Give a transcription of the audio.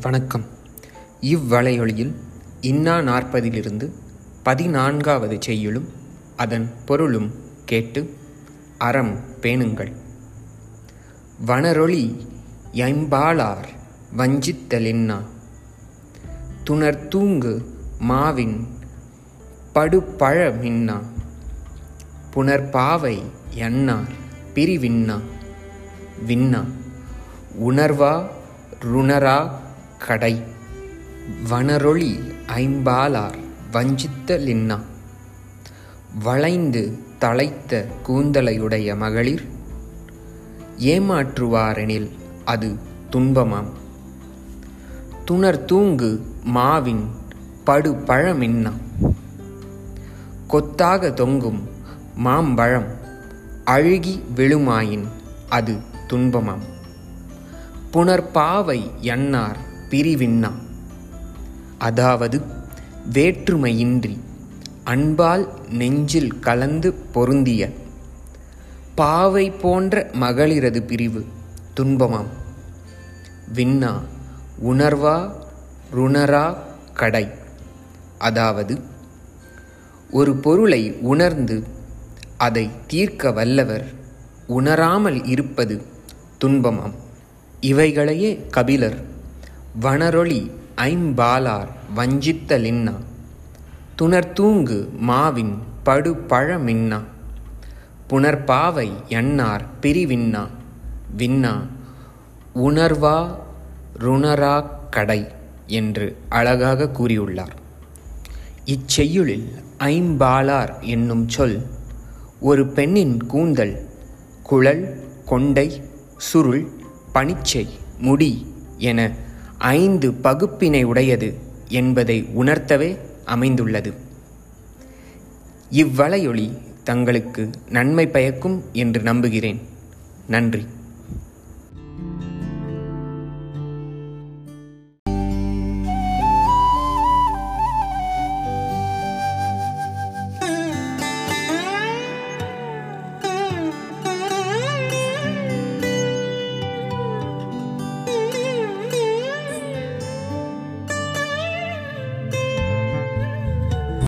வணக்கம். இவ்வளையொலியில் இன்னா நாற்பதிலிருந்து பதினான்காவது செய்யுளும் அதன் பொருளும் கேட்டு அறம் பேணுங்கள். வனரொளி எம்பாளார் வஞ்சித்தலின்னா. துணர்தூங்கு மாவின் படுபழமின்னா. புனர்பாவை எண்ணார் பிரிவின்னா. வின்னா. உணர்வா ருணரா கடை. வனரொளி ஐம்பாலார் வஞ்சித்த லின்னா. வளைந்து தலைத்த கூந்தலையுடைய மகளிர் ஏமாற்றுவாரெனில் அது துன்பமாம். துணர் தூங்கு மாவின் படு பழமின்னா கொத்தாக தொங்கும் மாம்பழம் அழுகி விழுமாயின் அது துன்பமாம். புனர்பாவை எண்ணார் பிரிவின்னா அதாவது வேற்றுமையின்றி அன்பால் நெஞ்சில் கலந்து பொருந்திய பாவை போன்ற மகளிரது பிரிவு துன்பமாம். விண்ணா உணர்வா ருணரா கடை. அதாவது ஒரு பொருளை உணர்ந்து அதை தீர்க்க வல்லவர் உணராமல் இருப்பது துன்பமாம். இவைகளையே கபிலர் வனரொளி ஐம்பாலார் வஞ்சித்தலின்னா துணர்தூங்கு மாவின் படு பழமின்னா புனர்பாவை எண்ணார் பிரிவின்னா. வின்னா உணர்வா ருணரா கடை என்று அழகாக கூறியுள்ளார். இச்செய்யுளில் ஐம்பாலார் என்னும் சொல் ஒரு பெண்ணின் கூந்தல் குழல் கொண்டை சுருள் பனிச்சை முடி என ஐந்து பகுப்பினை உடையது என்பதை உணர்த்தவே அமைந்துள்ளது. இவ்வளையொளி தங்களுக்கு நன்மை பயக்கும் என்று நம்புகிறேன். நன்றி.